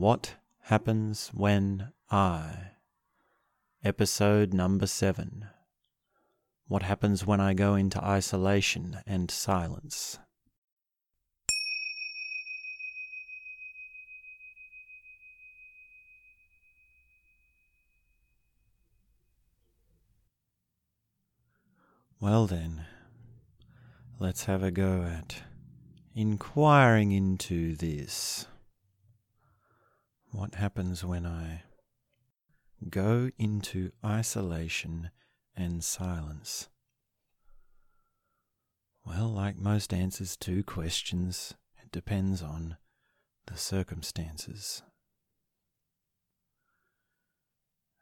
What happens when I? Episode number seven. What happens when I go into isolation and silence? Well then, let's have a go at inquiring into this. What happens when I go into isolation and silence? Well, like most answers to questions, it depends on the circumstances.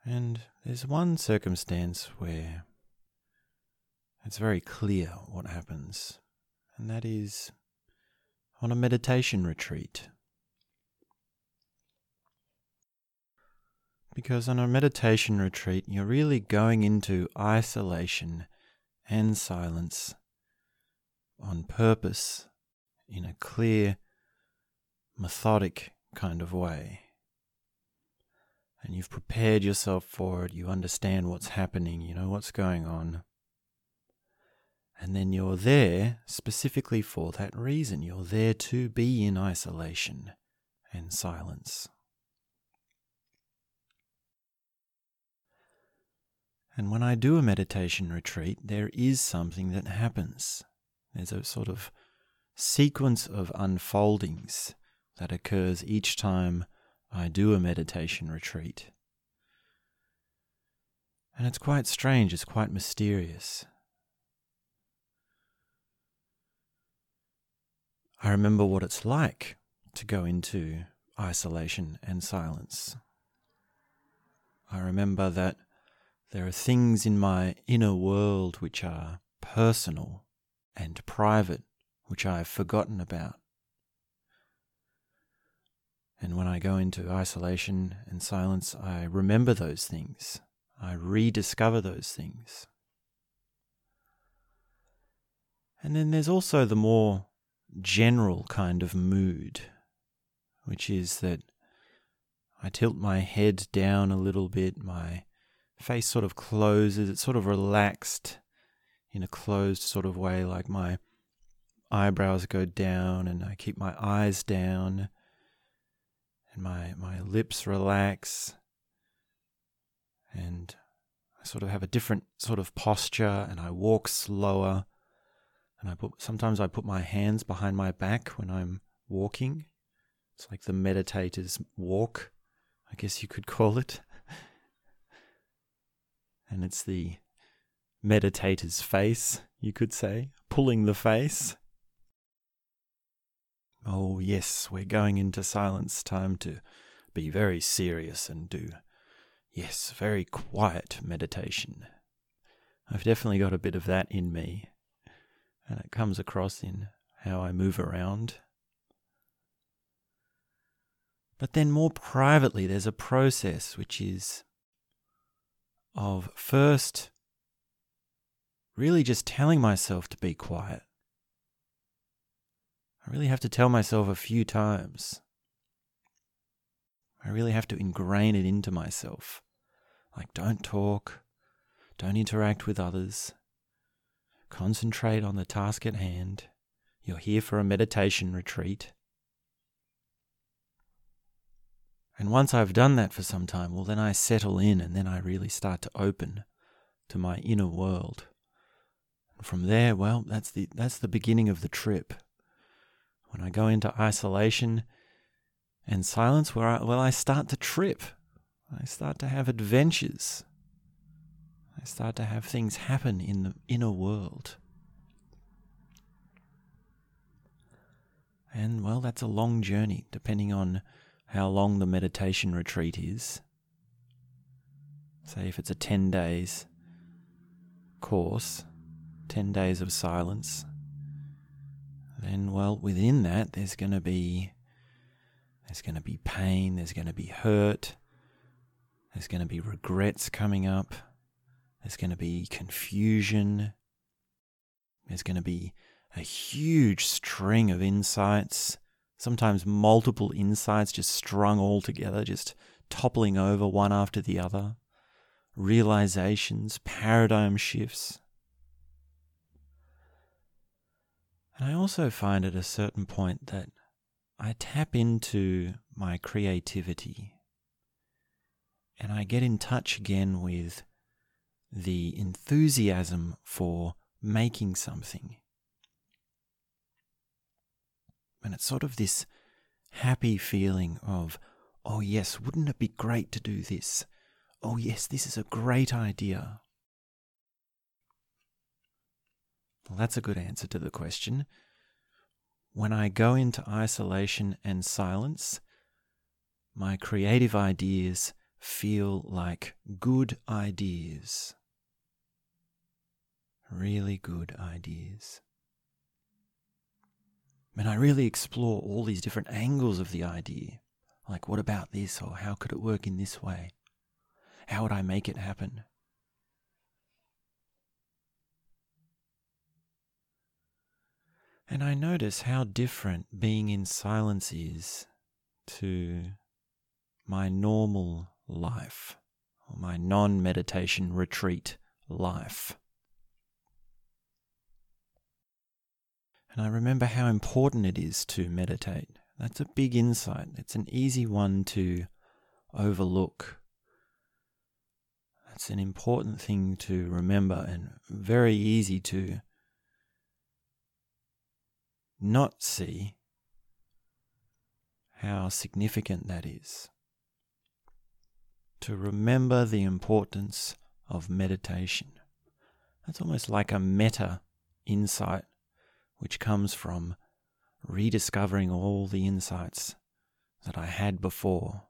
And there's one circumstance where it's very clear what happens, and that is on a meditation retreat. Because on a meditation retreat, you're really going into isolation and silence on purpose in a clear, methodic kind of way. And you've prepared yourself for it, you understand what's happening, you know what's going on. And then you're there specifically for that reason. You're there to be in isolation and silence. And when I do a meditation retreat, there is something that happens. There's a sort of sequence of unfoldings that occurs each time I do a meditation retreat. And it's quite strange, it's quite mysterious. I remember what it's like to go into isolation and silence. I remember that there are things in my inner world which are personal and private, which I have forgotten about. And when I go into isolation and silence, I remember those things. I rediscover those things. And then there's also the more general kind of mood, which is that I tilt my head down a little bit, my face sort of closes, it's sort of relaxed in a closed sort of way, like my eyebrows go down and I keep my eyes down and my, my lips relax and I sort of have a different sort of posture and I walk slower and I put sometimes I put my hands behind my back when I'm walking. It's like the meditator's walk, I guess you could call it and it's the meditator's face, you could say, pulling the face. Oh, yes, we're going into silence time to be very serious and do, yes, very quiet meditation. I've definitely got a bit of that in me, and it comes across in how I move around. But then, more privately, there's a process which is of first really just telling myself to be quiet. I really have to tell myself a few times. I really have to ingrain it into myself. Like, don't talk, don't interact with others, concentrate on the task at hand. You're here for a meditation retreat. And once I've done that for some time, well, then I settle in and then I really start to open to my inner world. And from there, well, that's the, that's the beginning of the trip. When I go into isolation and silence, where I, well, I start to trip. I start to have adventures. I start to have things happen in the inner world. And well, that's a long journey, depending on how long the meditation retreat is. Say if it's a 10 days course, 10 days of silence, then well within that there's going to be there's going to be pain, there's going to be hurt, there's going to be regrets coming up, there's going to be confusion, there's going to be a huge string of insights sometimes multiple insights just strung all together, just toppling over one after the other, realizations, paradigm shifts. And I also find at a certain point that I tap into my creativity and I get in touch again with the enthusiasm for making something. And it's sort of this happy feeling of, oh, yes, wouldn't it be great to do this? Oh, yes, this is a great idea. Well, that's a good answer to the question. When I go into isolation and silence, my creative ideas feel like good ideas. Really good ideas. And I really explore all these different angles of the idea. Like, what about this? Or how could it work in this way? How would I make it happen? And I notice how different being in silence is to my normal life, or my non meditation retreat life. And I remember how important it is to meditate. That's a big insight. It's an easy one to overlook. That's an important thing to remember and very easy to not see how significant that is to remember the importance of meditation. That's almost like a meta insight which comes from rediscovering all the insights that I had before.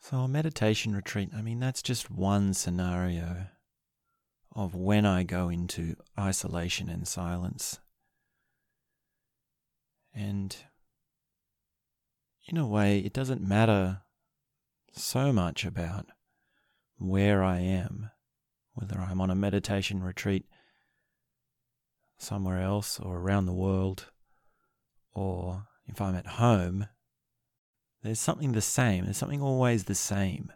So, a meditation retreat, I mean, that's just one scenario of when I go into isolation and silence. And in a way, it doesn't matter so much about where I am, whether I'm on a meditation retreat somewhere else or around the world, or if I'm at home, there's something the same. There's something always the same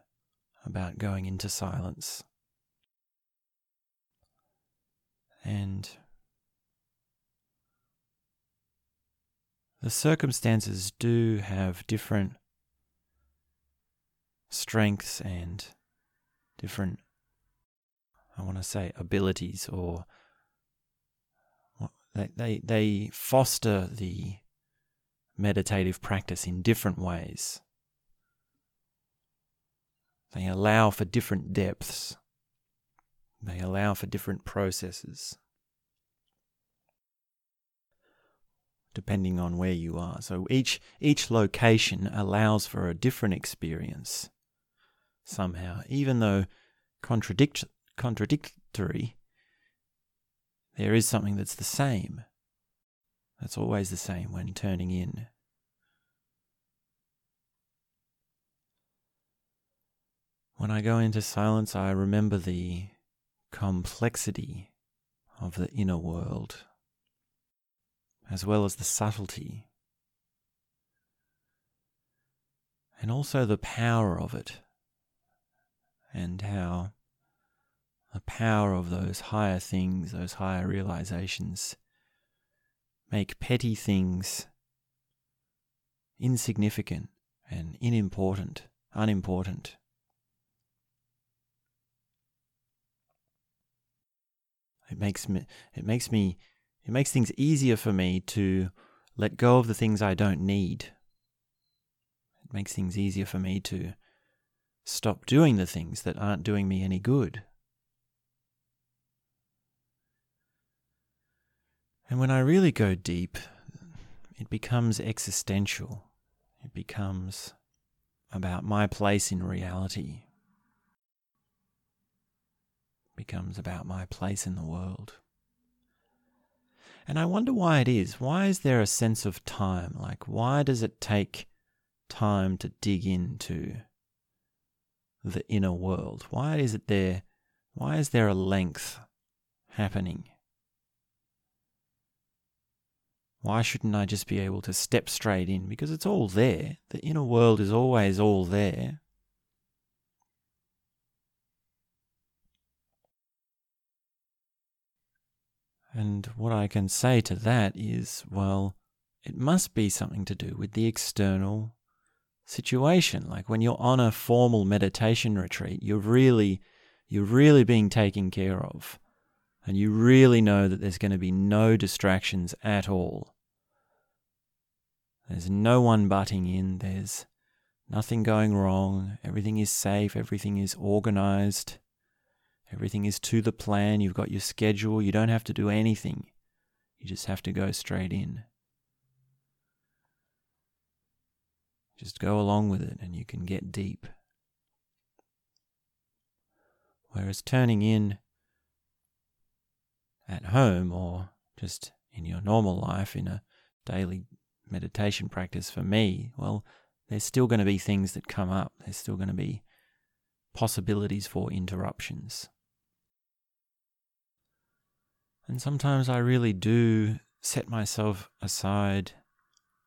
about going into silence. And the circumstances do have different strengths and different, I want to say, abilities, or they, they, they foster the meditative practice in different ways. They allow for different depths. They allow for different processes. depending on where you are. So each each location allows for a different experience somehow, even though contradict contradictory. There is something that's the same. That's always the same when turning in. When I go into silence, I remember the complexity of the inner world as well as the subtlety, and also the power of it, and how the power of those higher things, those higher realizations, make petty things insignificant and inimportant, unimportant. It makes me, it makes me it makes things easier for me to let go of the things I don't need. It makes things easier for me to stop doing the things that aren't doing me any good. And when I really go deep, it becomes existential. It becomes about my place in reality. It becomes about my place in the world. And I wonder why it is. Why is there a sense of time? Like, why does it take time to dig into the inner world? Why is it there? Why is there a length? happening? Why shouldn't I just be able to step straight in? Because it's all there. The inner world is always all there. And what I can say to that is, well, it must be something to do with the external situation. Like when you're on a formal meditation retreat, you're really, you're really being taken care of. And you really know that there's going to be no distractions at all. There's no one butting in. There's nothing going wrong. Everything is safe. Everything is organized. Everything is to the plan. You've got your schedule. You don't have to do anything. You just have to go straight in. Just go along with it and you can get deep. Whereas turning in at home or just in your normal life, in a daily meditation practice for me, well, there's still going to be things that come up. There's still going to be possibilities for interruptions. And sometimes I really do set myself aside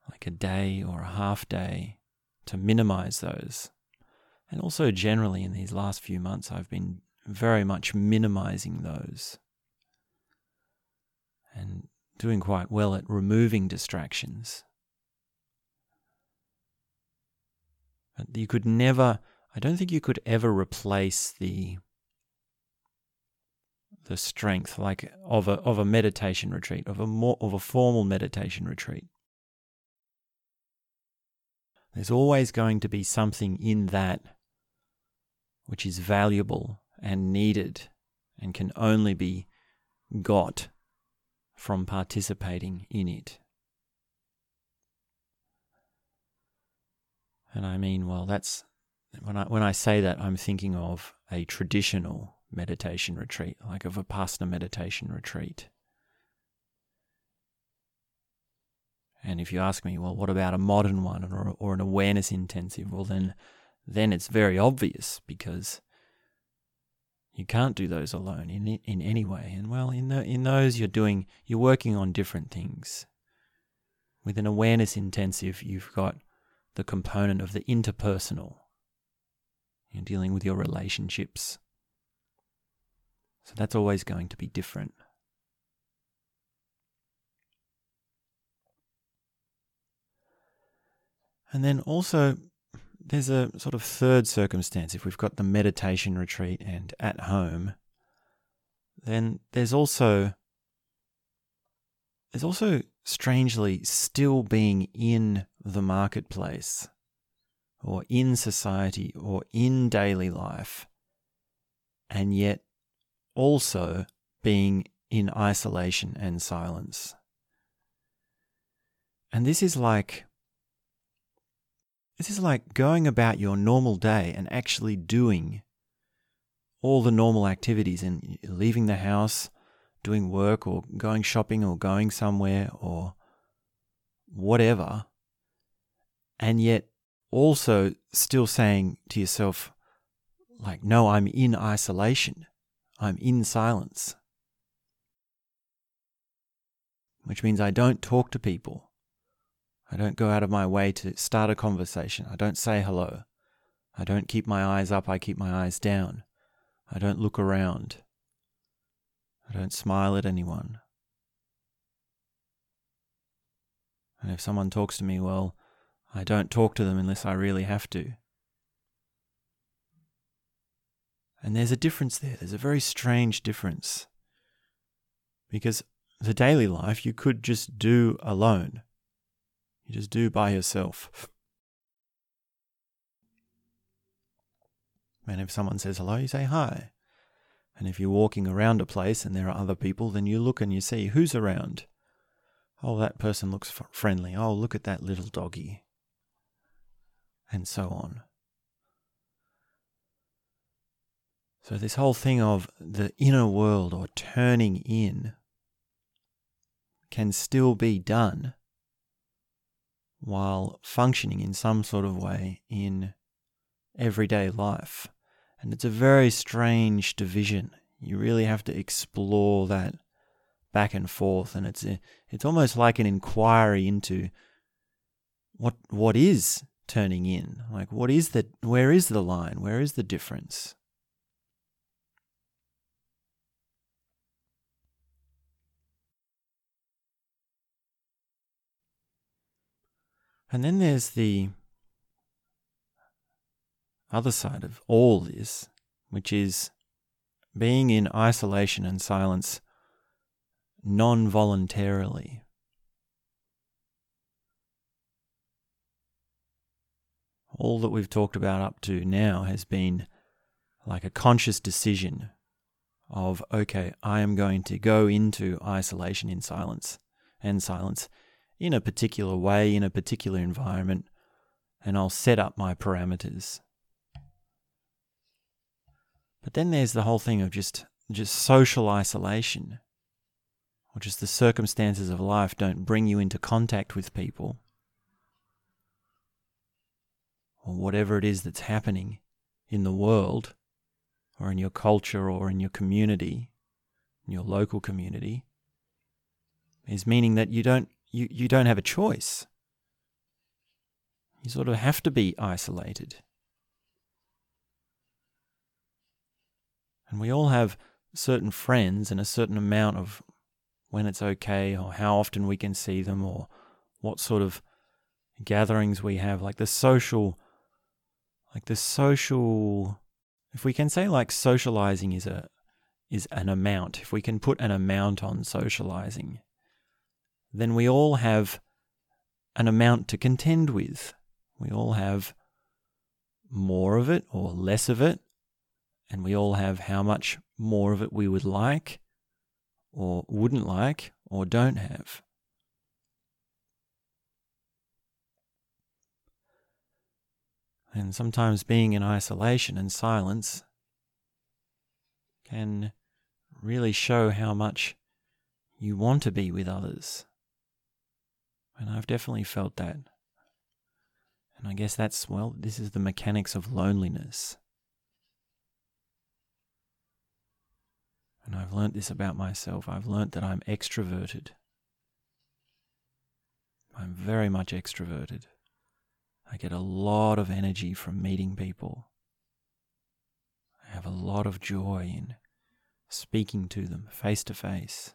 like a day or a half day to minimize those. And also, generally, in these last few months, I've been very much minimizing those and doing quite well at removing distractions. But you could never, I don't think you could ever replace the the strength like of a of a meditation retreat, of a more of a formal meditation retreat. There's always going to be something in that which is valuable and needed and can only be got from participating in it. And I mean, well, that's when I when I say that, I'm thinking of a traditional meditation retreat, like a Vipassana meditation retreat. And if you ask me, well, what about a modern one or, or an awareness intensive? Well, then, then it's very obvious because you can't do those alone in in any way. And well, in the, in those you're doing you're working on different things. With an awareness intensive, you've got the component of the interpersonal. You're dealing with your relationships. So that's always going to be different. And then also, there's a sort of third circumstance. If we've got the meditation retreat and at home, then there's also there's also strangely still being in the marketplace or in society or in daily life, and yet also being in isolation and silence. And this is like this is like going about your normal day and actually doing all the normal activities and leaving the house, doing work or going shopping or going somewhere or whatever. And yet also still saying to yourself, like, no, I'm in isolation. I'm in silence. Which means I don't talk to people. I don't go out of my way to start a conversation. I don't say hello. I don't keep my eyes up, I keep my eyes down. I don't look around. I don't smile at anyone. And if someone talks to me, well, I don't talk to them unless I really have to. And there's a difference there. There's a very strange difference. Because the daily life you could just do alone. You just do by yourself. And if someone says hello, you say hi. And if you're walking around a place and there are other people, then you look and you see who's around. Oh, that person looks friendly. Oh, look at that little doggy. And so on. So, this whole thing of the inner world or turning in can still be done while functioning in some sort of way in everyday life. And it's a very strange division. You really have to explore that back and forth, and it's it's almost like an inquiry into what what is turning in. Like, what is the where is the line? Where is the difference? And then there's the other side of all this, which is being in isolation and silence non voluntarily. All that we've talked about up to now has been like a conscious decision of, okay, I am going to go into isolation in silence and silence in a particular way, in a particular environment, and I'll set up my parameters. But then there's the whole thing of just just social isolation, or just the circumstances of life don't bring you into contact with people, or whatever it is that's happening in the world, or in your culture, or in your community, in your local community, is meaning that you don't you, you don't have a choice. You sort of have to be isolated. And we all have certain friends and a certain amount of when it's okay or how often we can see them or what sort of gatherings we have like the social like the social if we can say like socializing is a is an amount if we can put an amount on socializing then we all have an amount to contend with. We all have more of it or less of it, and we all have how much more of it we would like, or wouldn't like, or don't have. And sometimes being in isolation and silence can really show how much you want to be with others. And I've definitely felt that. And I guess that's, well, this is the mechanics of loneliness. And I've learnt this about myself. I've learnt that I'm extroverted. I'm very much extroverted. I get a lot of energy from meeting people. I have a lot of joy in speaking to them face to face.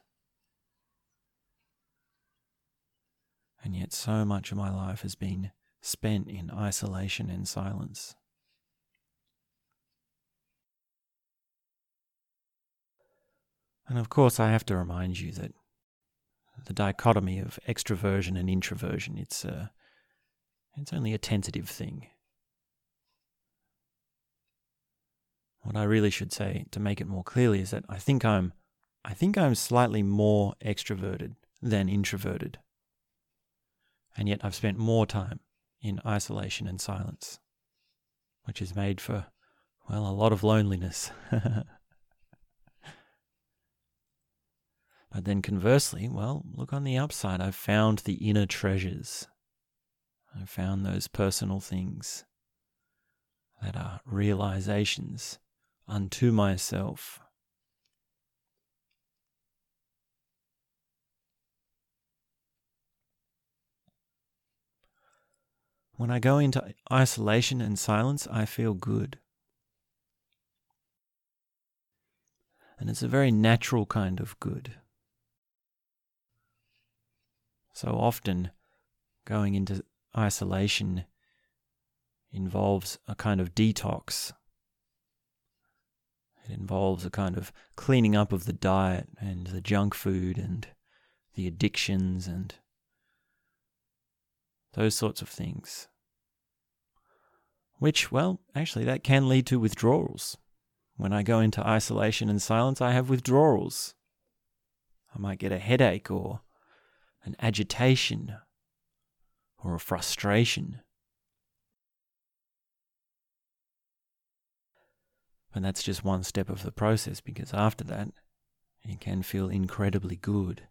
And yet so much of my life has been spent in isolation and silence. And of course, I have to remind you that the dichotomy of extroversion and introversion, it's, a, it's only a tentative thing. What I really should say to make it more clearly is that I think I'm I think I'm slightly more extroverted than introverted and yet I've spent more time in isolation and silence, which has made for, well, a lot of loneliness. but then conversely, well, look on the upside. I've found the inner treasures. I've found those personal things that are realizations unto myself When I go into isolation and silence, I feel good. And it's a very natural kind of good. So often, going into isolation involves a kind of detox. It involves a kind of cleaning up of the diet and the junk food and the addictions and those sorts of things. Which, well, actually, that can lead to withdrawals. When I go into isolation and silence, I have withdrawals. I might get a headache or an agitation or a frustration. But that's just one step of the process because after that, it can feel incredibly good.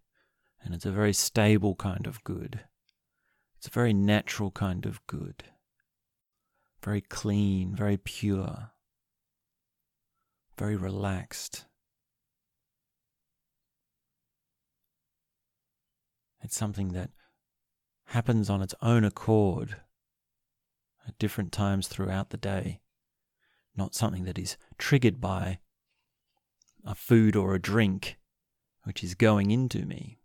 And it's a very stable kind of good. It's a very natural kind of good, very clean, very pure, very relaxed. It's something that happens on its own accord at different times throughout the day, not something that is triggered by a food or a drink which is going into me.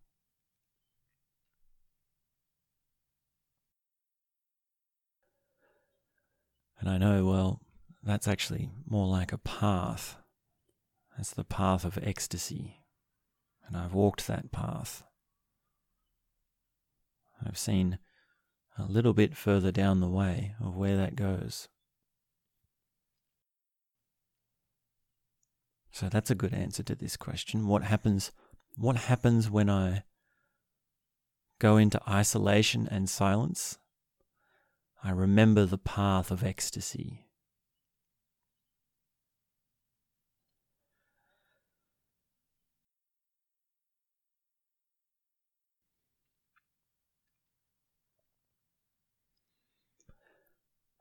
And I know, well, that's actually more like a path. That's the path of ecstasy. And I've walked that path. I've seen a little bit further down the way of where that goes. So that's a good answer to this question. What happens what happens when I go into isolation and silence? I remember the path of ecstasy.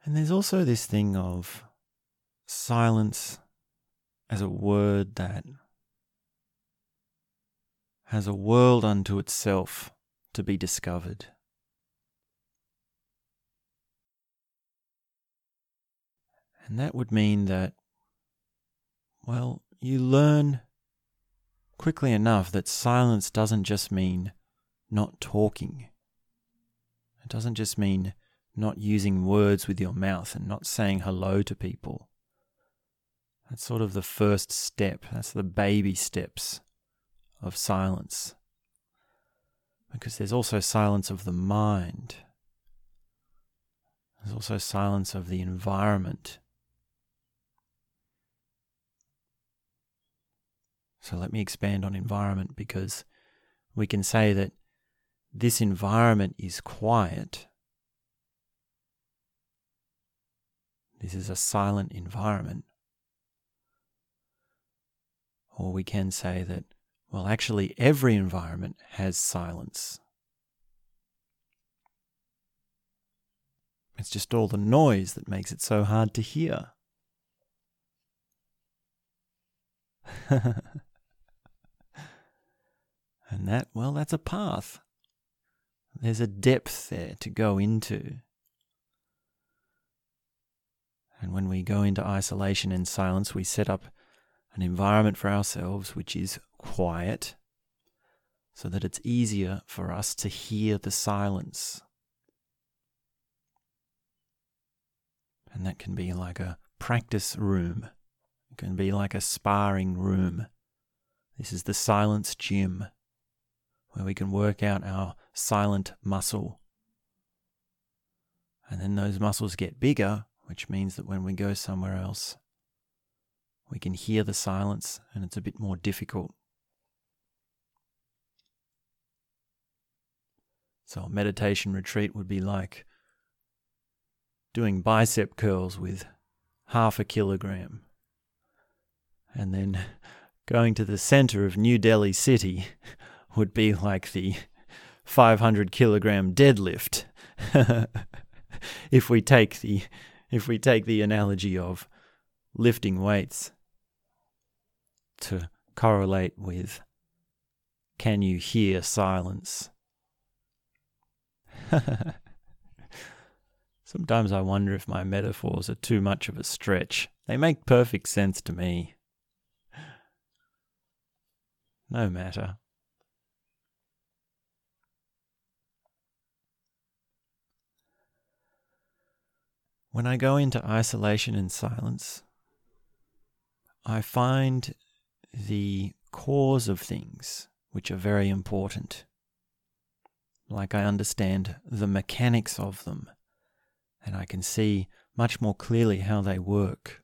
And there's also this thing of silence as a word that has a world unto itself to be discovered. And that would mean that, well, you learn quickly enough that silence doesn't just mean not talking. It doesn't just mean not using words with your mouth and not saying hello to people. That's sort of the first step. That's the baby steps of silence. Because there's also silence of the mind. There's also silence of the environment. So let me expand on environment because we can say that this environment is quiet This is a silent environment. Or we can say that, well, actually, every environment has silence. It's just all the noise that makes it so hard to hear. and that, well, that's a path. There's a depth there to go into. And when we go into isolation and silence, we set up an environment for ourselves which is quiet so that it's easier for us to hear the silence. And that can be like a practice room, it can be like a sparring room. This is the silence gym where we can work out our silent muscle. And then those muscles get bigger which means that when we go somewhere else, we can hear the silence and it's a bit more difficult. So, a meditation retreat would be like doing bicep curls with half a kilogram and then going to the center of New Delhi city would be like the 500 kilogram deadlift. if we take the if we take the analogy of lifting weights to correlate with can you hear silence? Sometimes I wonder if my metaphors are too much of a stretch. They make perfect sense to me. No matter. When I go into isolation and silence, I find the cause of things which are very important. Like I understand the mechanics of them, and I can see much more clearly how they work.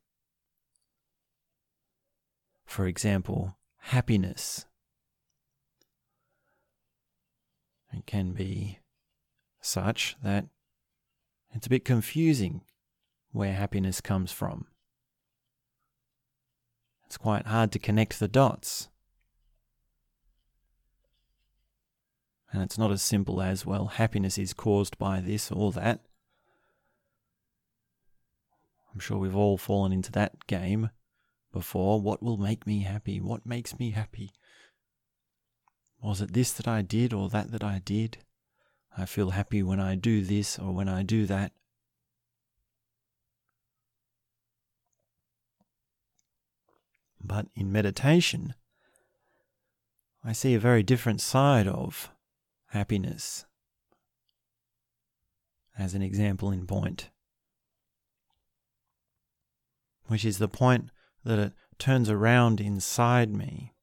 For example, happiness. It can be such that it's a bit confusing where happiness comes from. It's quite hard to connect the dots. And it's not as simple as, well, happiness is caused by this or that. I'm sure we've all fallen into that game before. What will make me happy? What makes me happy? Was it this that I did or that that I did? I feel happy when I do this or when I do that. But in meditation, I see a very different side of happiness. As an example in point, which is the point that it turns around inside me.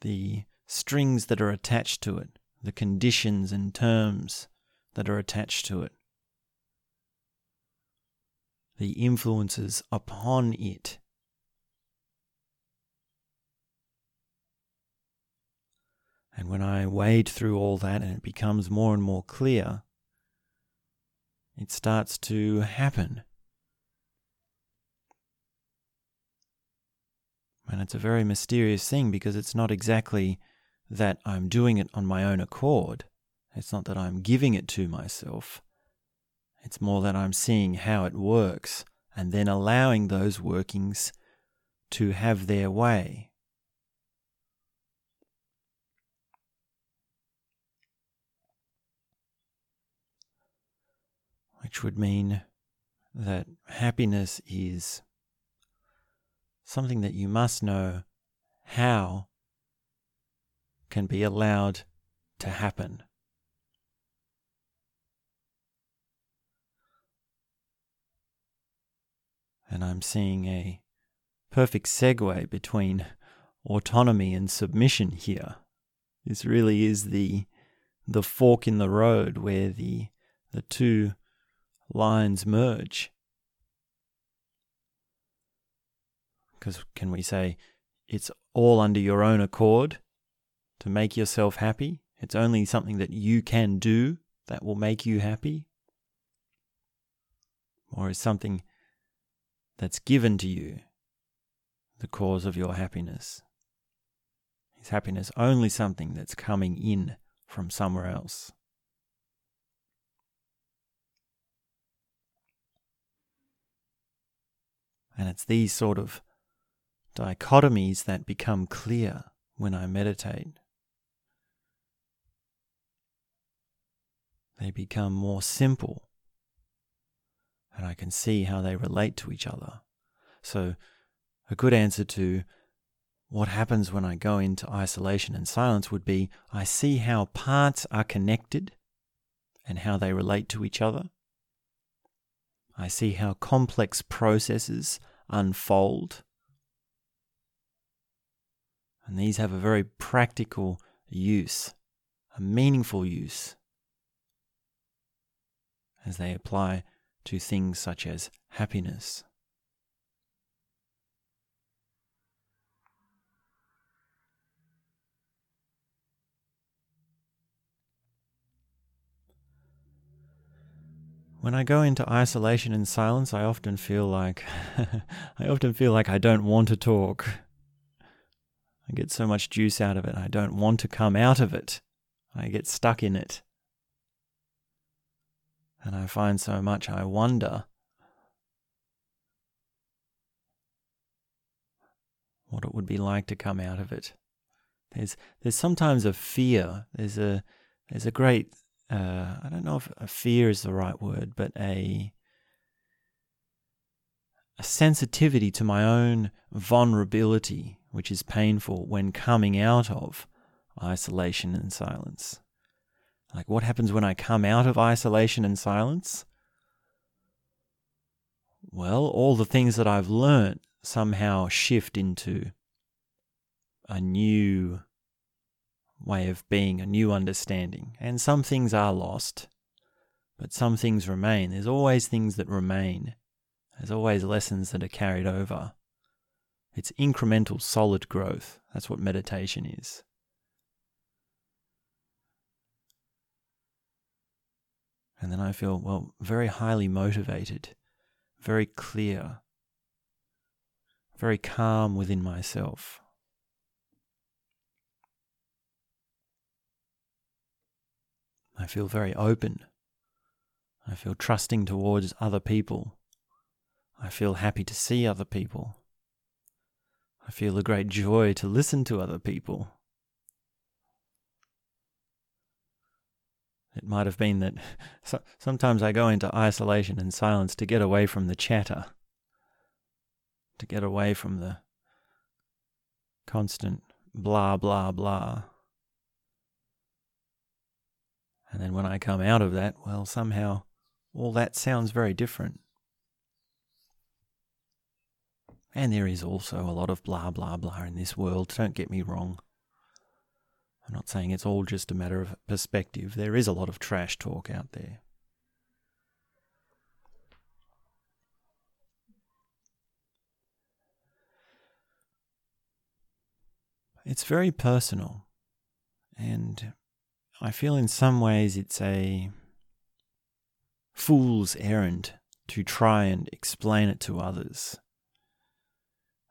The strings that are attached to it, the conditions and terms that are attached to it, the influences upon it. And when I wade through all that and it becomes more and more clear, it starts to happen. And it's a very mysterious thing because it's not exactly that I'm doing it on my own accord. It's not that I'm giving it to myself. It's more that I'm seeing how it works and then allowing those workings to have their way. Which would mean that happiness is something that you must know how can be allowed to happen. And I'm seeing a perfect segue between autonomy and submission here. This really is the the fork in the road where the the two lines merge. Because can we say it's all under your own accord to make yourself happy? It's only something that you can do that will make you happy? Or is something that's given to you the cause of your happiness? Is happiness only something that's coming in from somewhere else? And it's these sort of dichotomies that become clear when I meditate. They become more simple, and I can see how they relate to each other. So, a good answer to what happens when I go into isolation and silence would be I see how parts are connected and how they relate to each other. I see how complex processes unfold and these have a very practical use, a meaningful use, as they apply to things such as happiness. When I go into isolation and silence, I often feel like I often feel like I don't want to talk. I get so much juice out of it. I don't want to come out of it. I get stuck in it. And I find so much I wonder what it would be like to come out of it. There's there's sometimes a fear. There's a there's a great uh, I don't know if a fear is the right word, but a a sensitivity to my own vulnerability which is painful when coming out of isolation and silence. Like, what happens when I come out of isolation and silence? Well, all the things that I've learnt somehow shift into a new way of being, a new understanding. And some things are lost, but some things remain. There's always things that remain, there's always lessons that are carried over. It's incremental, solid growth. That's what meditation is. And then I feel, well, very highly motivated, very clear, very calm within myself. I feel very open. I feel trusting towards other people. I feel happy to see other people. I feel a great joy to listen to other people. It might have been that so- sometimes I go into isolation and silence to get away from the chatter, to get away from the constant blah, blah, blah. And then when I come out of that, well, somehow all that sounds very different. And there is also a lot of blah, blah, blah in this world, don't get me wrong. I'm not saying it's all just a matter of perspective. There is a lot of trash talk out there. It's very personal, and I feel in some ways it's a fool's errand to try and explain it to others.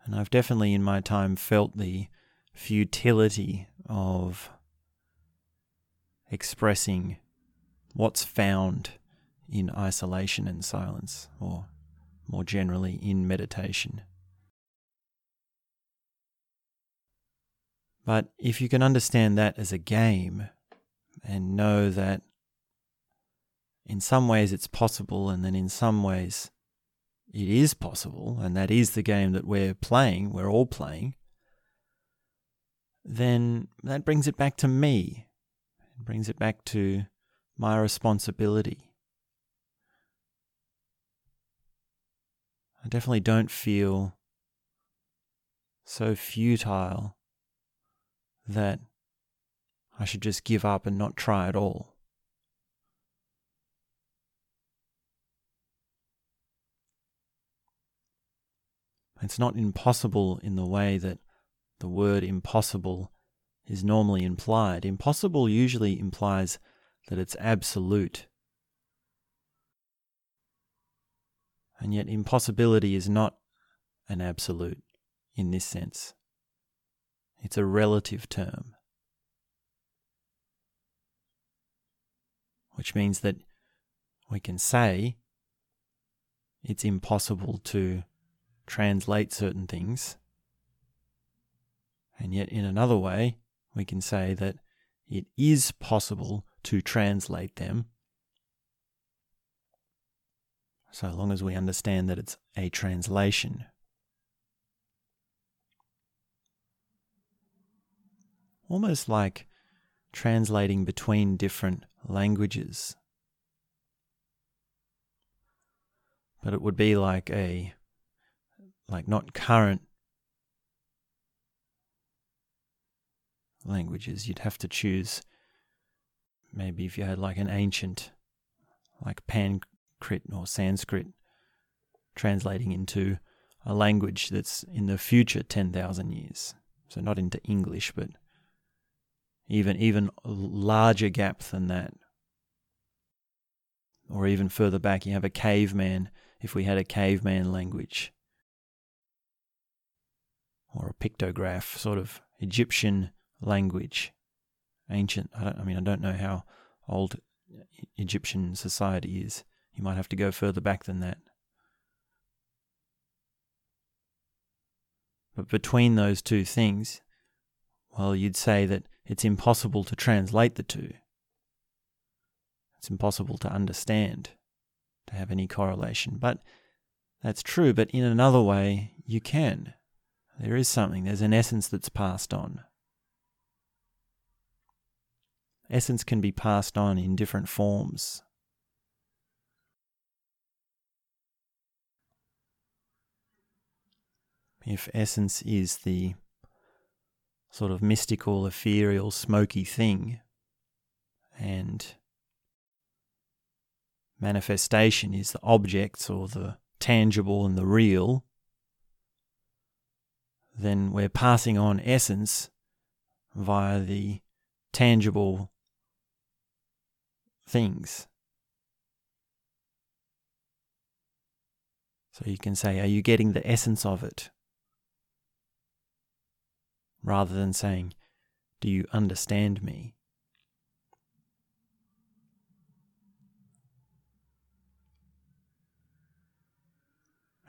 And I've definitely in my time felt the futility of expressing what's found in isolation and silence, or more generally in meditation. But if you can understand that as a game and know that in some ways it's possible, and then in some ways it is possible, and that is the game that we're playing, we're all playing, then that brings it back to me. It brings it back to my responsibility. I definitely don't feel so futile that I should just give up and not try at all. It's not impossible in the way that the word impossible is normally implied. Impossible usually implies that it's absolute. And yet, impossibility is not an absolute in this sense, it's a relative term. Which means that we can say it's impossible to translate certain things. And yet, in another way, we can say that it is possible to translate them so long as we understand that it's a translation. Almost like translating between different languages. But it would be like a like not current languages. You'd have to choose maybe if you had like an ancient, like Prakrit or Sanskrit, translating into a language that's in the future 10,000 years. So not into English, but even even larger gap than that. Or even further back, you have a caveman. If we had a caveman language, or a pictograph, sort of Egyptian language, ancient. I, I mean, I don't know how old Egyptian society is. You might have to go further back than that. But between those two things, well, you'd say that it's impossible to translate the two. It's impossible to understand, to have any correlation. But that's true, but in another way, you can. There is something, there's an essence that's passed on. Essence can be passed on in different forms. If essence is the sort of mystical, ethereal, smoky thing, and manifestation is the objects or the tangible and the real, then we're passing on essence via the tangible things. So you can say, Are you getting the essence of it? Rather than saying, Do you understand me?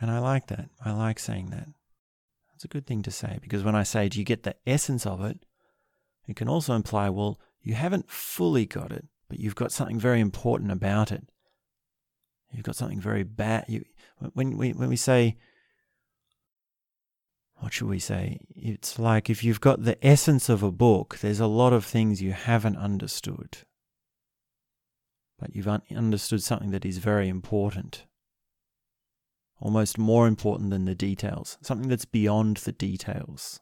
And I like that. I like saying that. It's a good thing to say because when I say, do you get the essence of it? It can also imply, well, you haven't fully got it, but you've got something very important about it. You've got something very bad. You, when we when we say, what should we say? It's like if you've got the essence of a book, there's a lot of things you haven't understood, but you've un- understood something that is very important, almost more important than the details, something that's beyond the details.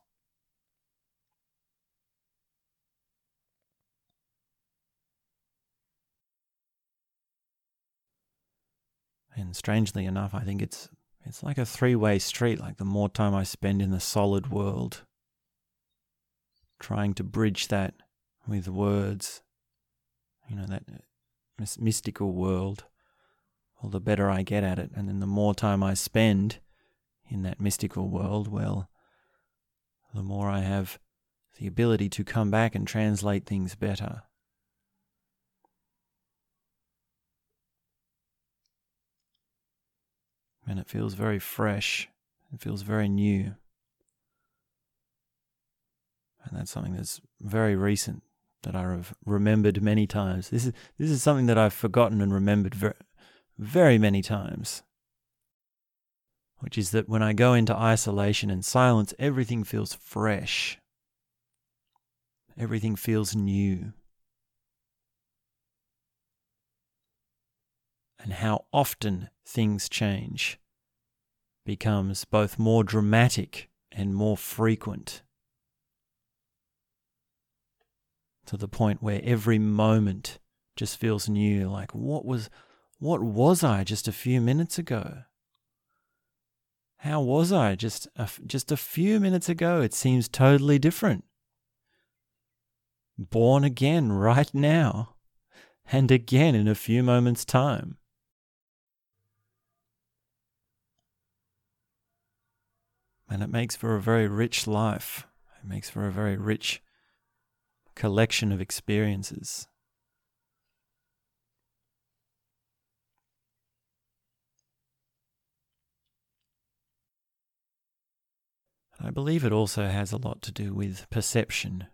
And strangely enough, I think it's it's like a three-way street. Like the more time I spend in the solid world, trying to bridge that with words, you know, that uh, mystical world, well, the better I get at it. And then the more time I spend in that mystical world, well, the more I have the ability to come back and translate things better. And it feels very fresh. It feels very new. And that's something that's very recent that I have remembered many times. This is this is something that I've forgotten and remembered very, very many times. Which is that when I go into isolation and silence, everything feels fresh. Everything feels new. And how often things change becomes both more dramatic and more frequent. To the point where every moment just feels new like what was what was i just a few minutes ago? How was i just a, just a few minutes ago? It seems totally different. Born again right now and again in a few moments time And it makes for a very rich life. It makes for a very rich collection of experiences. I believe it also has a lot to do with perception.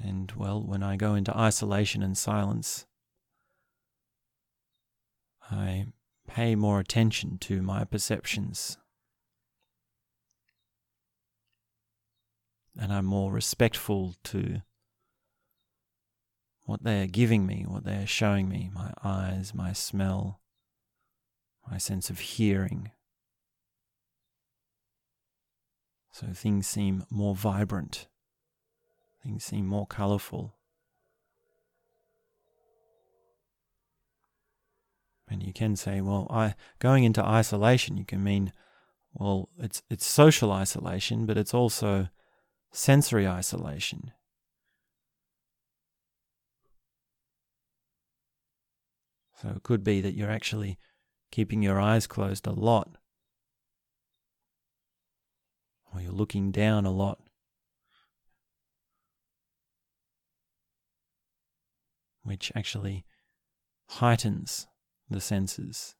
And, well, when I go into isolation and silence, I pay more attention to my perceptions. And I'm more respectful to what they are giving me, what they are showing me my eyes, my smell, my sense of hearing. So things seem more vibrant, things seem more colorful. And you can say, well, I going into isolation, you can mean, well, it's it's social isolation, but it's also sensory isolation. So it could be that you're actually keeping your eyes closed a lot, or you're looking down a lot. Which actually heightens the senses.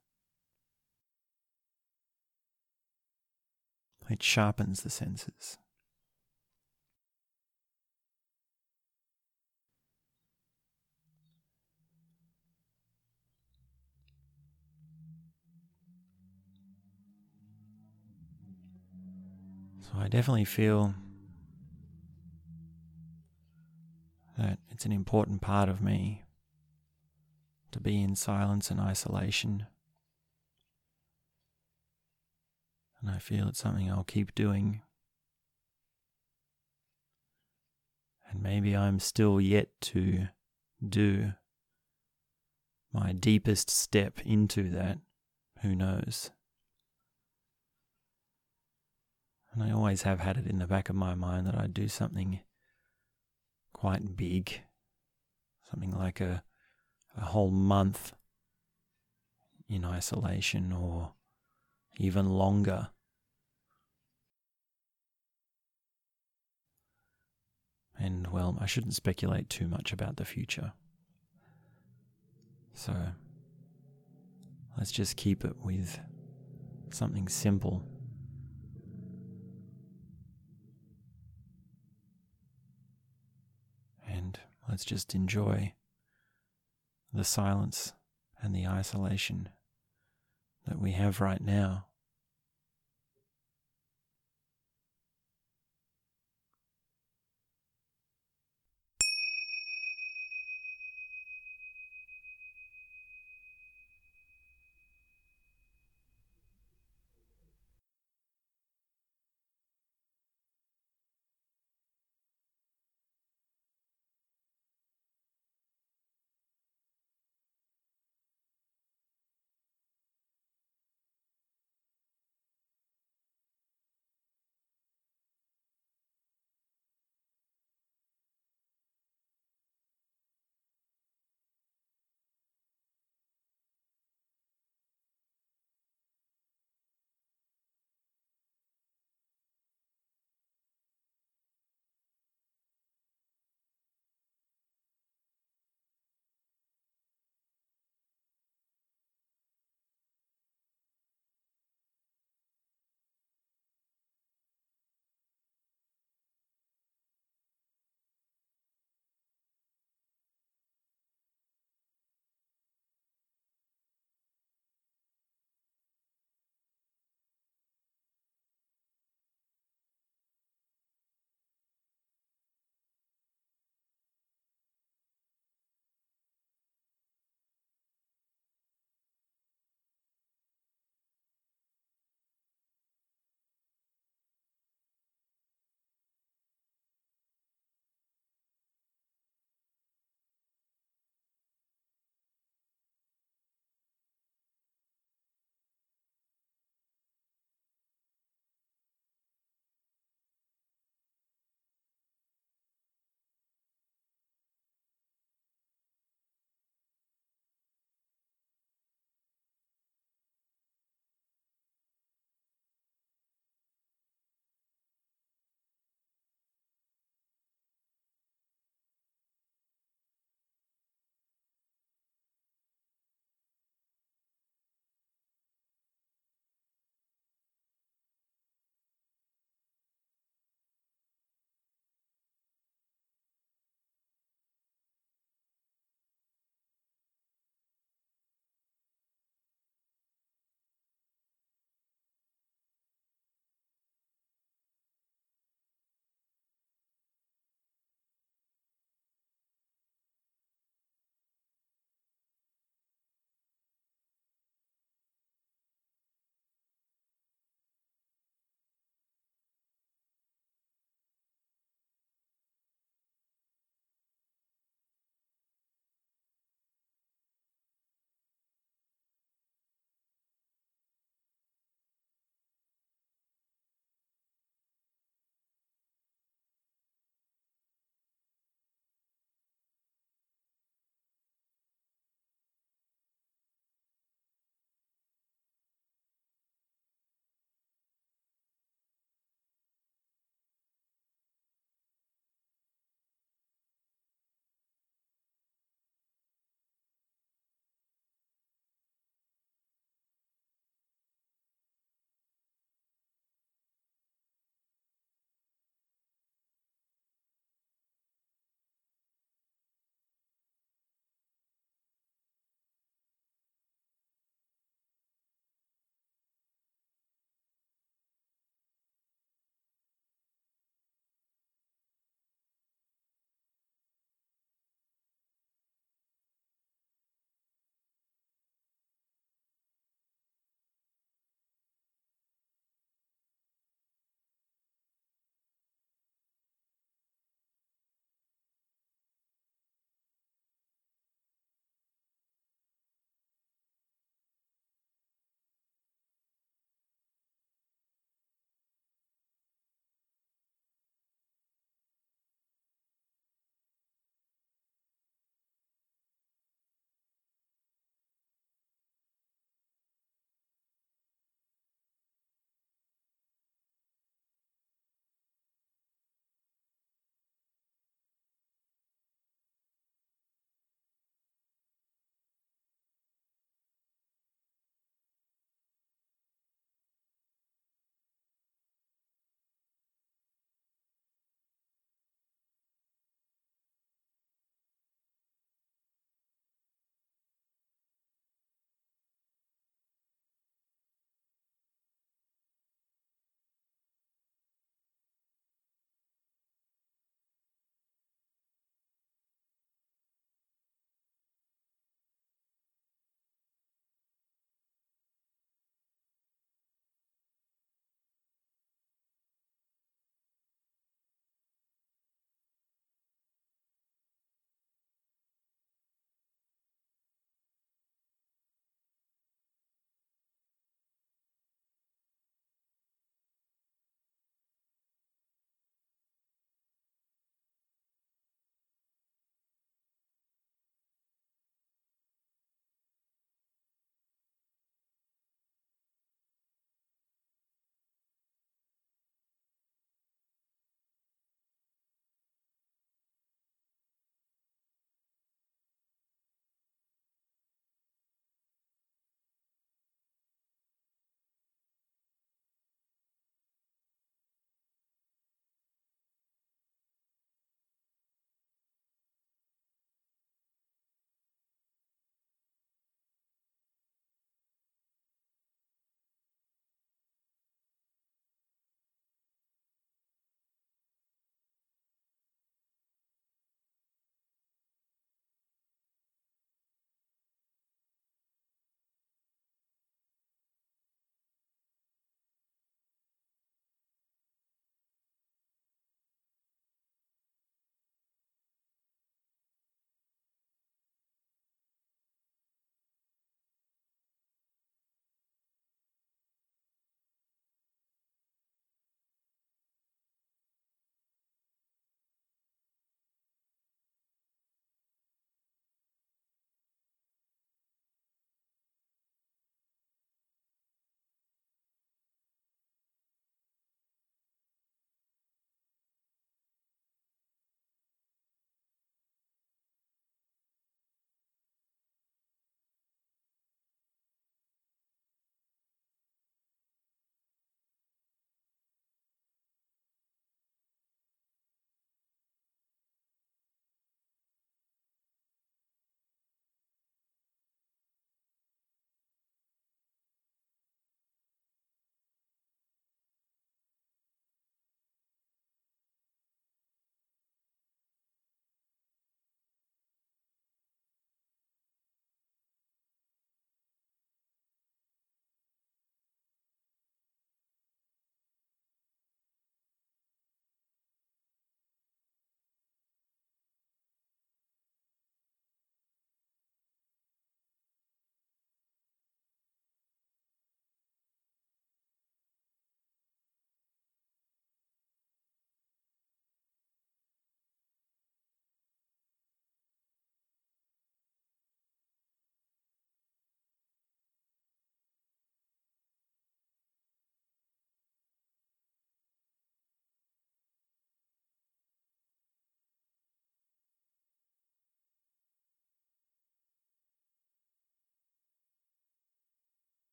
It sharpens the senses. So I definitely feel that it's an important part of me to be in silence and isolation. And I feel it's something I'll keep doing. And maybe I'm still yet to do my deepest step into that. Who knows? And I always have had it in the back of my mind that I'd do something quite big, something like a a whole month in isolation or even longer. And well, I shouldn't speculate too much about the future. So let's just keep it with something simple. And let's just enjoy the silence and the isolation that we have right now.